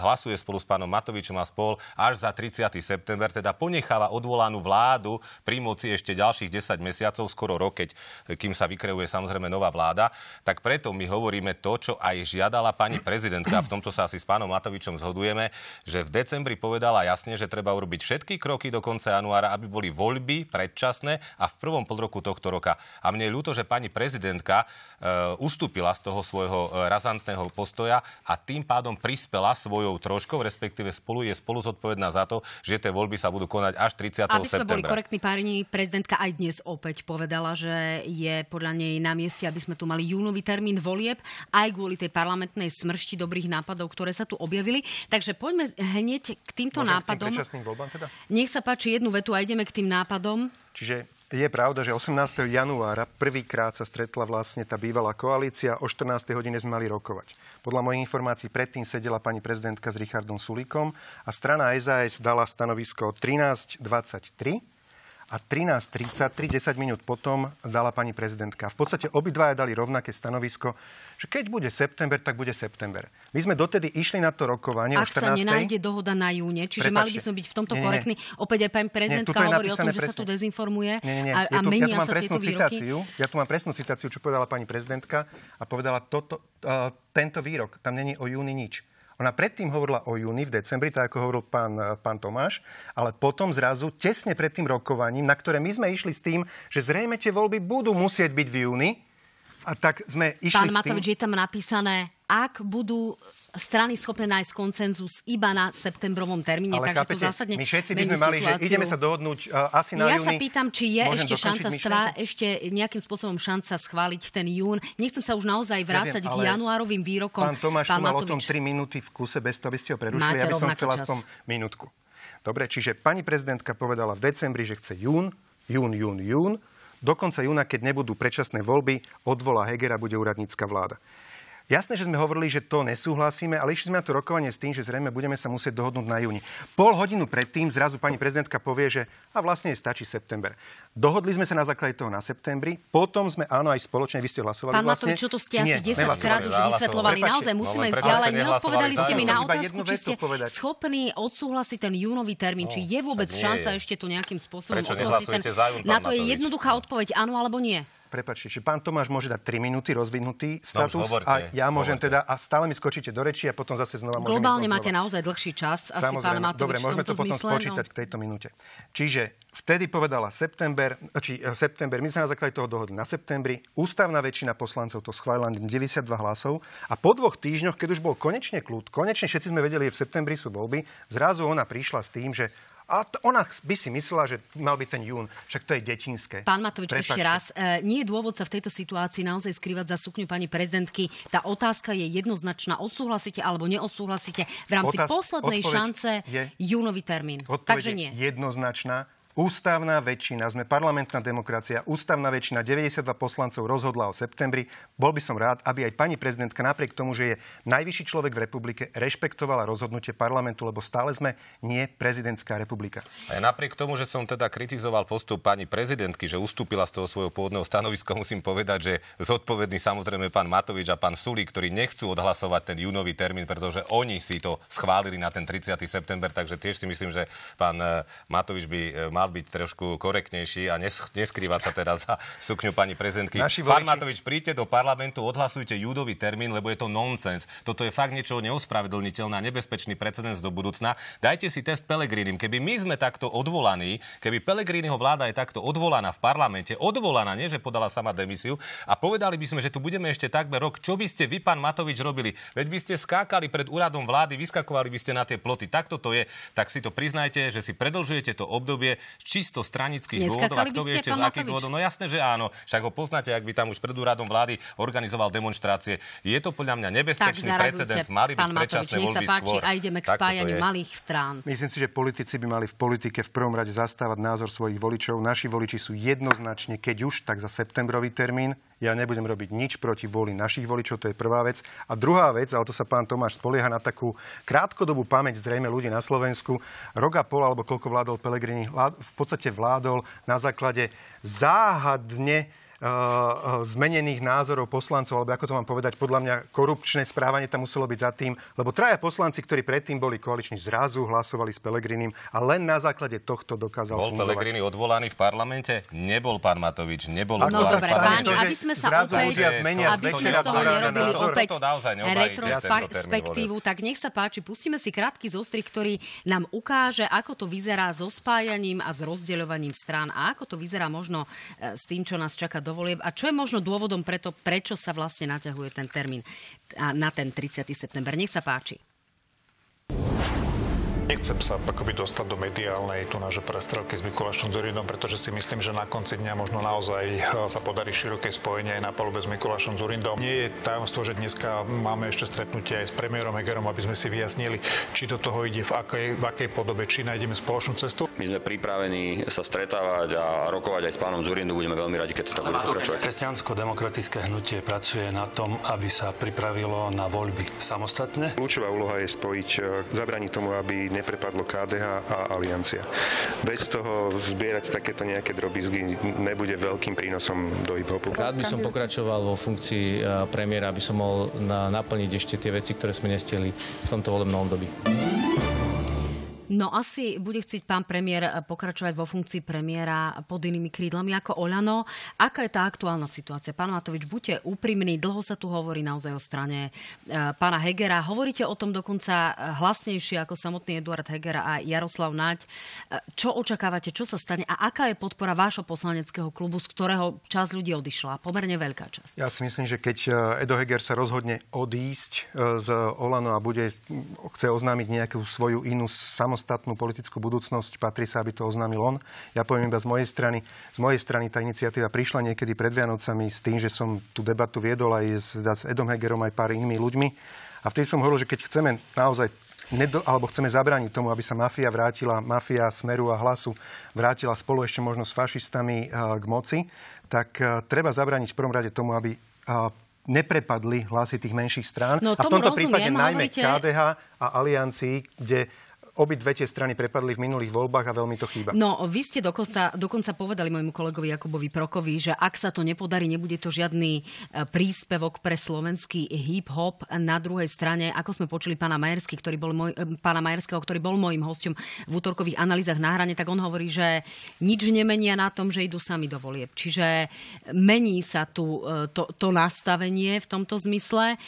hlasuje spolu s pánom Matovičom a spol až za 30. september, teda ponecháva odvolanú vládu pri moci ešte ďalších 10 mesiacov, skoro rok, keď, kým sa vykreuje samozrejme nová vláda, tak preto my hovoríme to, čo aj žiadala pani prezidentka, v tomto sa asi s pánom Matovičom zhodujeme, že v decembri povedala jasne, že treba urobiť všetky kroky do konca januára, aby boli voľby predčasné a v prvom polroku tohto roka. A mne je ľúto, že pani prezidentka e, ustúpila z toho svojho e, razantného postoja a tým pádom prispela svojou troškou, respektíve spolu je spolu zodpovedná za to, že tie voľby sa budú konať až 30. Aby sme septembra. boli korektní, páni prezidentka aj dnes opäť povedala, že je podľa nej na mieste, aby sme tu mali júnový termín volieb, aj kvôli tej parlamentnej smršti dobrých nápadov, ktoré sa tu objavili. Takže poďme hneď k týmto Môžem nápadom. K tým voľbám teda? Nech sa páči jednu vetu a ideme k tým nápadom. Čiže je pravda, že 18. januára prvýkrát sa stretla vlastne tá bývalá koalícia. O 14. hodine sme mali rokovať. Podľa mojich informácií predtým sedela pani prezidentka s Richardom Sulíkom a strana SAS dala stanovisko 13.23 a 13.33, 10 minút potom, dala pani prezidentka. V podstate obidvaja dali rovnaké stanovisko, že keď bude september, tak bude september. My sme dotedy išli na to rokovanie Ak o 14. sa nenájde dohoda na júne, čiže Prepačte. mali by sme byť v tomto Nie, nie, nie. korektní. Opäť aj pani prezidentka je hovorí o tom, že sa tu dezinformuje Nie, nie, nie. a, a Je tu, ja menia tu mám sa presnú tieto výroky. citáciu. Ja tu mám presnú citáciu, čo povedala pani prezidentka a povedala toto, uh, tento výrok. Tam není o júni nič. Ona predtým hovorila o júni v decembri, tak ako hovoril pán, pán Tomáš, ale potom zrazu, tesne pred tým rokovaním, na ktoré my sme išli s tým, že zrejme tie voľby budú musieť byť v júni, a tak sme išli Pán. Matovič, je tam napísané, ak budú strany schopné nájsť koncenzus iba na septembrovom termíne, Ale takže chápete, to zásadne my všetci by sme mali, že situáciu. ideme sa dohodnúť uh, asi na ja júni. sa pýtam, či je Môžem ešte šanca stvá, ešte nejakým spôsobom šanca schváliť ten jún. Nechcem sa už naozaj vrácať Neviem, k ale januárovým výrokom. Pán Tomáš tu mal o tom Matovič. 3 minúty v kuse, bez toho, aby ste ho prerušili. Máte ja by som chcel aspoň minútku. Dobre, čiže pani prezidentka povedala v decembri, že chce jún, jún, jún, jún. Do konca júna, keď nebudú predčasné voľby, odvolá Hegera, bude úradnícka vláda. Jasné, že sme hovorili, že to nesúhlasíme, ale išli sme na to rokovanie s tým, že zrejme budeme sa musieť dohodnúť na júni. Pol hodinu predtým zrazu pani prezidentka povie, že a vlastne stačí september. Dohodli sme sa na základe toho na septembri, potom sme áno aj spoločne, vy ste hlasovali Pán vlastne. Matovič, čo to ste asi 10 Nehlasovali. krát už vysvetlovali. Naozaj No, musíme ísť ďalej. Neodpovedali ste mi na otázku, či ste povedať. schopní odsúhlasiť ten júnový termín. Či je vôbec šanca ešte to nejakým spôsobom Prečo odsúhlasiť Na to je jednoduchá odpoveď áno alebo nie. Prepačte, či pán Tomáš môže dať 3 minúty rozvinutý status No hovorte, a ja môžem hovorte. teda, a stále mi skočíte do reči a potom zase znova môžem Globálne máte znova. naozaj dlhší čas. Asi pán Samozrejme, Matovič dobre, v môžeme to potom zmysle, spočítať no. k tejto minúte. Čiže vtedy povedala september, či e, september, my sme na základe toho dohodli na septembri, ústavná väčšina poslancov to schválila len 92 hlasov a po dvoch týždňoch, keď už bol konečne kľud, konečne všetci sme vedeli, že v septembri sú voľby, zrazu ona prišla s tým, že a t- ona by si myslela, že mal byť ten jún, však to je detinské. Pán Matovič, Prepáčte. ešte raz, e, nie je dôvod sa v tejto situácii naozaj skrývať za sukňu pani prezidentky. Tá otázka je jednoznačná. Odsúhlasíte alebo neodsúhlasíte v rámci Otáz- poslednej šance je- júnový termín. Takže nie. jednoznačná. Ústavná väčšina, sme parlamentná demokracia, ústavná väčšina, 92 poslancov rozhodla o septembri. Bol by som rád, aby aj pani prezidentka napriek tomu, že je najvyšší človek v republike, rešpektovala rozhodnutie parlamentu, lebo stále sme nie prezidentská republika. A ja napriek tomu, že som teda kritizoval postup pani prezidentky, že ustúpila z toho svojho pôvodného stanoviska, musím povedať, že zodpovedný samozrejme pán Matovič a pán Sulík, ktorí nechcú odhlasovať ten júnový termín, pretože oni si to schválili na ten 30. september, takže tiež si myslím, že pán eh, Matovič by eh, mal mal byť trošku korektnejší a nes- neskrývať sa teraz za sukňu pani prezidentky. Naši Pán voliči- Matovič, príďte do parlamentu, odhlasujte júdový termín, lebo je to nonsens. Toto je fakt niečo neospravedlniteľné a nebezpečný precedens do budúcna. Dajte si test Pelegrinim. Keby my sme takto odvolaní, keby Pelegriniho vláda je takto odvolaná v parlamente, odvolaná, nie že podala sama demisiu, a povedali by sme, že tu budeme ešte takmer rok, čo by ste vy, pán Matovič, robili? Veď by ste skákali pred úradom vlády, vyskakovali by ste na tie ploty. Takto to je. Tak si to priznajte, že si predlžujete to obdobie čisto stranických dôvodov. A kto vie ešte z akých dôvodov? No jasné, že áno. Však ho poznáte, ak by tam už pred úradom vlády organizoval demonstrácie. Je to podľa mňa Tak nebezpečný zareagujte, precedens. Mali byť predčasné nech sa voľby páči skôr. a ideme k spájaniu malých strán. Myslím si, že politici by mali v politike v prvom rade zastávať názor svojich voličov. Naši voliči sú jednoznačne, keď už, tak za septembrový termín. Ja nebudem robiť nič proti voli našich voličov, to je prvá vec. A druhá vec, ale to sa pán Tomáš spolieha na takú krátkodobú pamäť zrejme ľudí na Slovensku. Rok a pol, alebo koľko vládol Pelegrini, v podstate vládol na základe záhadne zmenených názorov poslancov, alebo ako to mám povedať, podľa mňa korupčné správanie tam muselo byť za tým, lebo traja poslanci, ktorí predtým boli koaliční, zrazu hlasovali s Pelegrinim a len na základe tohto dokázal Bol fungovať. Pellegrini odvolaný v parlamente? Nebol pán Matovič, nebol No odvolaný dobre, páni, aby sme sa zrazu opäť, ľudia zmenia aby sme z toho nerobili opäť retrospektívu, tak nech sa páči, pustíme si krátky zostrih, ktorý nám ukáže, ako to vyzerá so spájaním a s rozdeľovaním strán a ako to vyzerá možno e, s tým, čo nás čaká do volieb a čo je možno dôvodom preto, prečo sa vlastne naťahuje ten termín na ten 30. september. Nech sa páči. Nechcem sa akoby dostať do mediálnej tu naše prestrelky s Mikulášom Zurinom, pretože si myslím, že na konci dňa možno naozaj e, sa podarí široké spojenie aj na palube s Mikulášom Zurindom. Nie je tajomstvo, že dneska máme ešte stretnutie aj s premiérom Hegerom, aby sme si vyjasnili, či do toho ide v akej, v akej podobe, či nájdeme spoločnú cestu. My sme pripravení sa stretávať a rokovať aj s pánom Zurindu. Budeme veľmi radi, keď to tak bude pokračovať. Kresťansko-demokratické hnutie pracuje na tom, aby sa pripravilo na voľby samostatne. Kľúčová úloha je spojiť, e, zabraniť tomu, aby neprepadlo KDH a Aliancia. Bez toho zbierať takéto nejaké drobizgy nebude veľkým prínosom do hip-hopu. Rád by som pokračoval vo funkcii eh, premiéra, aby som mohol na, naplniť ešte tie veci, ktoré sme nestihli v tomto volebnom období. No asi bude chcieť pán premiér eh, pokračovať vo funkcii premiéra pod inými krídlami ako Oľano. Aká je tá aktuálna situácia? Pán Matovič, buďte úprimní, dlho sa tu hovorí naozaj o strane eh, pána Hegera. Hovoríte o tom dokonca eh, hlasnejšie ako samotný Eduard Heger a Jaroslav Naď. Čo očakávate, čo sa stane a aká je podpora vášho poslaneckého klubu, z ktorého časť ľudí odišla? Pomerne veľká časť. Ja si myslím, že keď Edo Heger sa rozhodne odísť z Olano a bude, chce oznámiť nejakú svoju inú samostatnú politickú budúcnosť, patrí sa, aby to oznámil on. Ja poviem iba z mojej strany. Z mojej strany tá iniciatíva prišla niekedy pred Vianocami s tým, že som tú debatu viedol aj s, s Edom Hegerom, aj pár inými ľuďmi. A vtedy som hovoril, že keď chceme naozaj nedo, alebo chceme zabrániť tomu, aby sa mafia vrátila, mafia Smeru a Hlasu vrátila spolu ešte možno s fašistami eh, k moci, tak eh, treba zabrániť v prvom rade tomu, aby eh, neprepadli hlasy tých menších strán. No, a v tomto rozumiem, prípade najmä hovoríte- KDH a Aliancii, kde obidve tie strany prepadli v minulých voľbách a veľmi to chýba. No, vy ste dokonca, dokonca povedali môjmu kolegovi Jakubovi Prokovi, že ak sa to nepodarí, nebude to žiadny e, príspevok pre slovenský hip-hop. Na druhej strane, ako sme počuli pána, Majersky, ktorý bol môj, e, pána Majerského, ktorý bol môjim hostom v útorkových analýzach na hrane, tak on hovorí, že nič nemenia na tom, že idú sami do volieb. Čiže mení sa tu e, to, to nastavenie v tomto zmysle.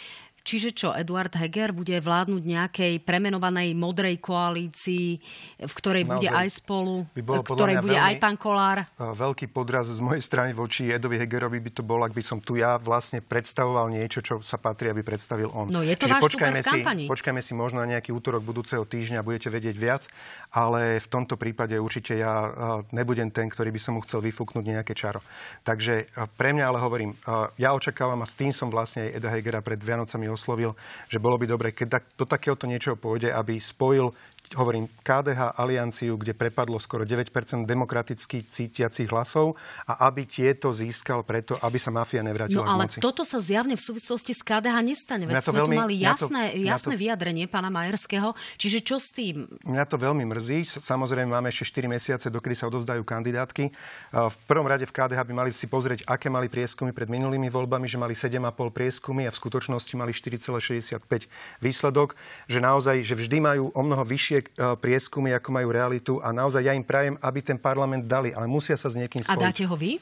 Čiže čo, Eduard Heger bude vládnuť nejakej premenovanej modrej koalícii, v ktorej bude Naozaj aj spolu, by bolo ktorej bude veľmi- aj pán Kolár? A Veľký podraz z mojej strany voči Edovi Hegerovi by to bol, ak by som tu ja vlastne predstavoval niečo, čo sa patrí, aby predstavil on. No, je to Čiže váš počkajme si, počkajme si možno na nejaký útorok budúceho týždňa, budete vedieť viac, ale v tomto prípade určite ja a, nebudem ten, ktorý by som mu chcel vyfúknuť nejaké čaro. Takže a, pre mňa ale hovorím, ja očakávam a s tým som vlastne aj Eda Hegera pred Vianocami oslovil, že bolo by dobre, keď do takéhoto niečoho pôjde, aby spojil hovorím, KDH alianciu, kde prepadlo skoro 9% demokraticky cítiacich hlasov a aby tieto získal preto, aby sa mafia nevrátila No ale k moci. toto sa zjavne v súvislosti s KDH nestane. Veď sme tu veľmi- mali mňa to- jasné, jasné to- vyjadrenie pána Majerského. Čiže čo s tým? Mňa to veľmi mrzí. Samozrejme, máme ešte 4 mesiace, dokedy sa odovzdajú kandidátky. V prvom rade v KDH by mali si pozrieť, aké mali prieskumy pred minulými voľbami, že mali 7,5 prieskumy a v skutočnosti mali 4,65 výsledok, že naozaj, že vždy majú o mnoho vyššie vyššie e, prieskumy, ako majú realitu a naozaj ja im prajem, aby ten parlament dali, ale musia sa s niekým spojiť. A dáte ho vy?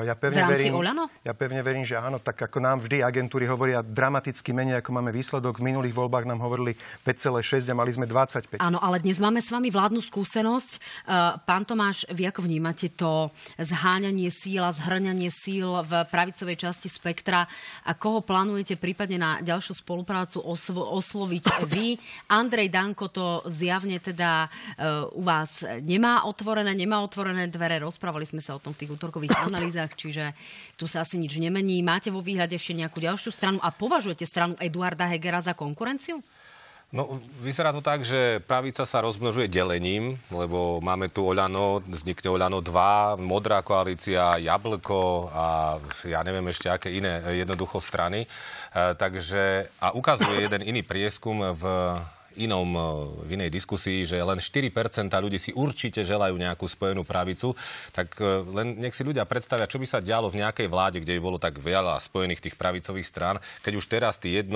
Ja pevne, v rámci verím, Olano? ja pevne verím, že áno. Tak ako nám vždy agentúry hovoria dramaticky menej, ako máme výsledok. V minulých voľbách nám hovorili 5,6 a mali sme 25. Áno, ale dnes máme s vami vládnu skúsenosť. Uh, pán Tomáš, vy ako vnímate to zháňanie síl a zhrňanie síl v pravicovej časti spektra a koho plánujete prípadne na ďalšiu spoluprácu oslo- osloviť vy? Andrej Danko to zjavne teda uh, u vás nemá otvorené, nemá otvorené dvere. Rozprávali sme sa o tom v tých útorkových analýzach veciach, čiže tu sa asi nič nemení. Máte vo výhľade ešte nejakú ďalšiu stranu a považujete stranu Eduarda Hegera za konkurenciu? No, vyzerá to tak, že pravica sa rozmnožuje delením, lebo máme tu Oľano, vznikne Oľano 2, Modrá koalícia, Jablko a ja neviem ešte aké iné jednoducho strany. E, takže, a ukazuje jeden iný prieskum v inom, e, v inej diskusii, že len 4% ľudí si určite želajú nejakú spojenú pravicu, tak e, len nech si ľudia predstavia, čo by sa dialo v nejakej vláde, kde by bolo tak veľa spojených tých pravicových strán, keď už teraz tí 1%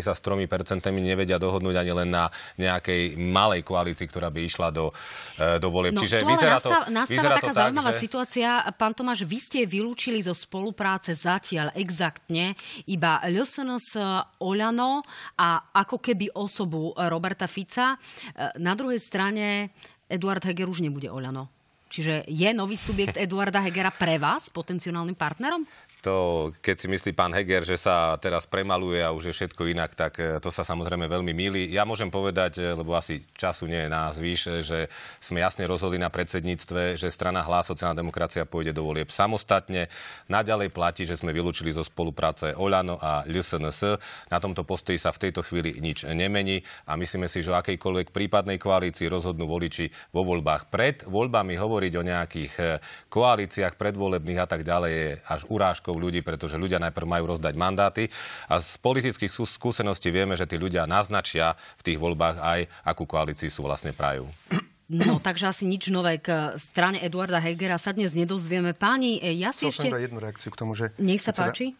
sa s 3% nevedia dohodnúť ani len na nejakej malej koalícii, ktorá by išla do, e, do volieb. No, Čiže vyzerá nastáva, to, nastáva vyzerá taká to tak, zaujímavá že... situácia. Pán Tomáš, vy ste vylúčili zo spolupráce zatiaľ exaktne iba LSNS, Oľano a ako keby osobu Roberta Fica. E, na druhej strane Eduard Heger už nebude Oľano. Čiže je nový subjekt Eduarda Hegera pre vás potenciálnym partnerom? To, keď si myslí pán Heger, že sa teraz premaluje a už je všetko inak, tak e, to sa samozrejme veľmi milí. Ja môžem povedať, e, lebo asi času nie je nás výš, že sme jasne rozhodli na predsedníctve, že strana Hlas sociálna demokracia pôjde do volieb samostatne. Naďalej platí, že sme vylúčili zo spolupráce Oľano a LSNS. Na tomto postoji sa v tejto chvíli nič nemení a myslíme si, že o akejkoľvek prípadnej koalícii rozhodnú voliči vo voľbách. Pred voľbami hovoriť o nejakých e, koalíciách predvolebných a tak ďalej je až urážkou miliónov ľudí, pretože ľudia najprv majú rozdať mandáty a z politických skúseností vieme, že tí ľudia naznačia v tých voľbách aj, akú koalíciu sú vlastne prajú. No, takže asi nič nové k strane Eduarda Hegera sa dnes nedozvieme. Páni, ja si Chcel ešte... som jednu reakciu k tomu, že... Nech sa páči.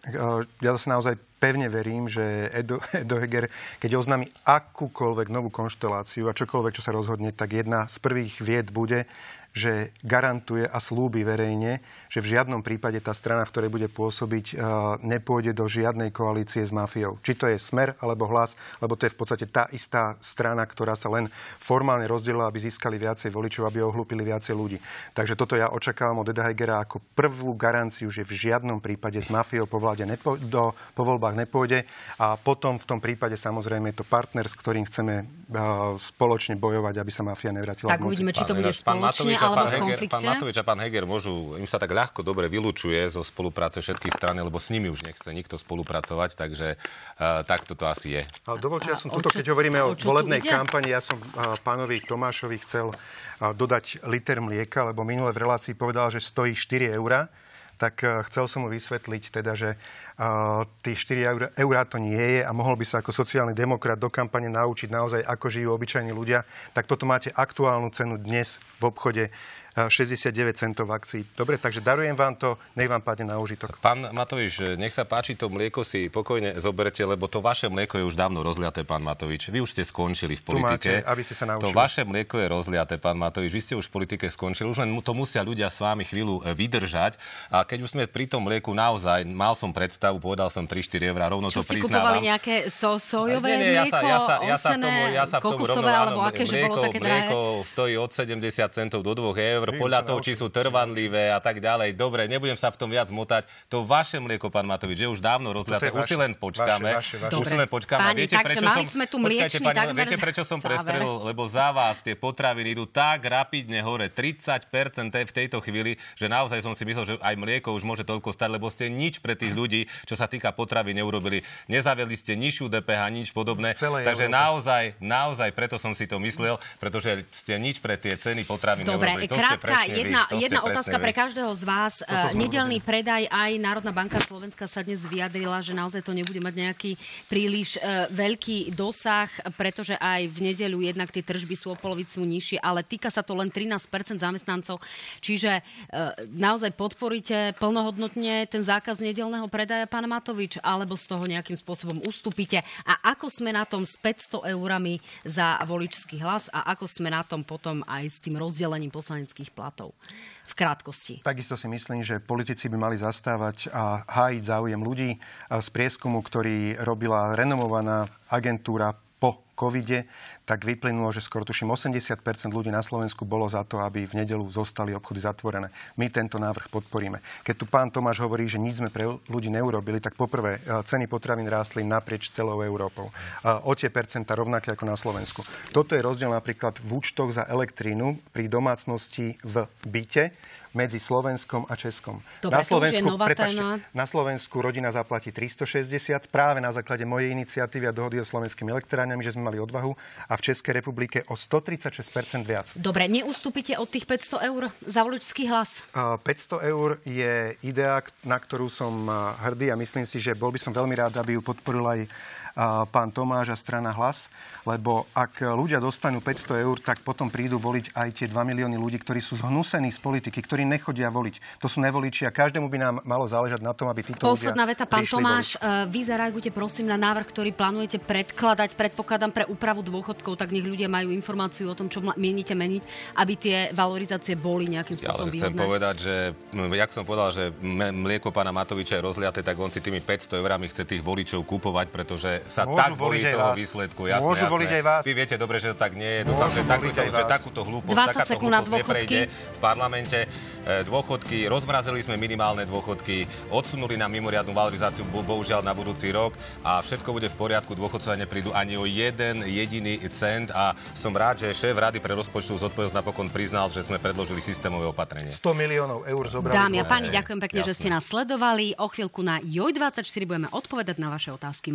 Ja zase naozaj pevne verím, že Edo, Edo Heger, keď oznámi akúkoľvek novú konšteláciu a čokoľvek, čo sa rozhodne, tak jedna z prvých vied bude, že garantuje a slúbi verejne, že v žiadnom prípade tá strana, v ktorej bude pôsobiť, e, nepôjde do žiadnej koalície s mafiou. Či to je Smer alebo Hlas, lebo to je v podstate tá istá strana, ktorá sa len formálne rozdelila, aby získali viacej voličov, aby ohlúpili viacej ľudí. Takže toto ja očakávam od Eda Hegera ako prvú garanciu, že v žiadnom prípade s mafiou po, vláde nepo, do, po voľbách nepôjde a potom v tom prípade samozrejme je to partner, s ktorým chceme uh, spoločne bojovať, aby sa mafia nevrátila Tak uvidíme, či to bude spoločne alebo pán v konflikte? Heger, pán Matovič a pán Heger môžu, im sa tak ľahko dobre vylúčuje zo spolupráce všetkých strany, lebo s nimi už nechce nikto spolupracovať, takže uh, takto to asi je. Ale dovolte, ja som tuto, keď hovoríme o, o volebnej kampani, ja som uh, pánovi Tomášovi chcel uh, dodať liter mlieka, lebo minule v relácii povedal, že stojí 4 eurá tak chcel som mu vysvetliť teda, že tie 4 eur, eurá to nie je a mohol by sa ako sociálny demokrat do kampane naučiť naozaj, ako žijú obyčajní ľudia, tak toto máte aktuálnu cenu dnes v obchode 69 centov akcií. Dobre, takže darujem vám to, nech vám padne na užitok. Pán Matovič, nech sa páči, to mlieko si pokojne zoberte, lebo to vaše mlieko je už dávno rozliaté, pán Matovič. Vy už ste skončili v politike. Tu máte, aby ste sa naučili. To vaše mlieko je rozliaté, pán Matovič. Vy ste už v politike skončili. Už len to musia ľudia s vami chvíľu e, vydržať. A keď už sme pri tom mlieku, naozaj mal som predstavu, povedal som 3-4 eur, rovno Čo to si priznávam. kupovali nejaké so, sojové nie, nie, mlieko, ja sa, ja sa, ja sa v tomu, ja sa v tomu rovno, alebo aké, mlieko, že bolo také mlieko stojí od 70 centov do 2 eur, podľa toho, či sú trvanlivé a tak ďalej. Dobre, nebudem sa v tom viac motať. To vaše mlieko, pán Matovič, je už dávno rozliaté. Už si len počkáme. Vaše, vaše, vaše. Už si len počkáme. Páni, viete, takže prečo mali som, sme tu počkajte, mliečný pani, takmer viete, prečo som prestrelil? Lebo za vás tie potraviny idú tak rapidne hore, 30% v tejto chvíli, že naozaj som si myslel, že aj mlieko už môže toľko stať, lebo ste nič pre tých ľudí, čo sa týka potravy, neurobili. Nezaviedli ste nižšiu DPH, nič podobné. Takže Európe. naozaj, naozaj preto som si to myslel, pretože ste nič pre tie ceny potravín Dobre, neurobili. To krátka, jedna, vy. To ste jedna otázka vy. pre každého z vás. Uh, Nedelný predaj aj Národná banka Slovenska sa dnes vyjadrila, že naozaj to nebude mať nejaký príliš uh, veľký dosah, pretože aj v nedeľu jednak tie tržby sú o polovicu nižšie, ale týka sa to len 13% zamestnancov. Čiže uh, naozaj podporíte plnohodnotne ten zákaz nedelného predaja pán Matovič, alebo z toho nejakým spôsobom ustúpite? A ako sme na tom s 500 eurami za voličský hlas a ako sme na tom potom aj s tým rozdelením poslaneckých platov? v krátkosti. Takisto si myslím, že politici by mali zastávať a hájiť záujem ľudí. Z prieskumu, ktorý robila renomovaná agentúra po covide, tak vyplynulo, že skoro tuším 80% ľudí na Slovensku bolo za to, aby v nedelu zostali obchody zatvorené. My tento návrh podporíme. Keď tu pán Tomáš hovorí, že nič sme pre ľudí neurobili, tak poprvé e, ceny potravín rástli naprieč celou Európou. E, o tie percenta rovnaké ako na Slovensku. Toto je rozdiel napríklad v účtoch za elektrínu pri domácnosti v byte medzi Slovenskom a Českom. Dobre, na, Slovensku, prepáčte, na Slovensku rodina zaplatí 360 práve na základe mojej iniciatívy a dohody o slovenskými elektrárňami, že sme mali odvahu a v Českej republike o 136% viac. Dobre, neustúpite od tých 500 eur za voličský hlas? 500 eur je idea, na ktorú som hrdý a myslím si, že bol by som veľmi rád, aby ju podporil aj pán Tomáš a strana Hlas, lebo ak ľudia dostanú 500 eur, tak potom prídu voliť aj tie 2 milióny ľudí, ktorí sú zhnusení z politiky, ktorí nechodia voliť. To sú nevoliči a každému by nám malo záležať na tom, aby títo Posledná ľudia veta, pán Tomáš, voliť. E, vy zareagujte prosím na návrh, ktorý plánujete predkladať, predpokladám pre úpravu dôchodkov, tak nech ľudia majú informáciu o tom, čo mienite meniť, aby tie valorizácie boli nejakým spôsobom ja, chcem povedať, že, jak som povedal, že mlieko pána Matoviča je rozliaté, tak on si tými 500 eurami chce tých voličov kupovať, pretože sa Môžu tak bojí toho vás. výsledku. Jasné, Môžu jasné. voliť aj vás. Vy viete dobre, že to tak nie je. Dúfam, že, takúto, že takúto hlúposť, takáto hlúposť neprejde v parlamente. E, dôchodky, rozmrazili sme minimálne dôchodky, odsunuli nám mimoriadnu valorizáciu, bohužiaľ na budúci rok a všetko bude v poriadku. Dôchodcovia neprídu ani o jeden jediný cent a som rád, že šéf Rady pre rozpočtu zodpovednosť napokon priznal, že sme predložili systémové opatrenie. 100 miliónov eur zobrali. Dámy a páni, ďakujem pekne, Jasne. že ste nás sledovali. O chvíľku na JOJ24 budeme odpovedať na vaše otázky.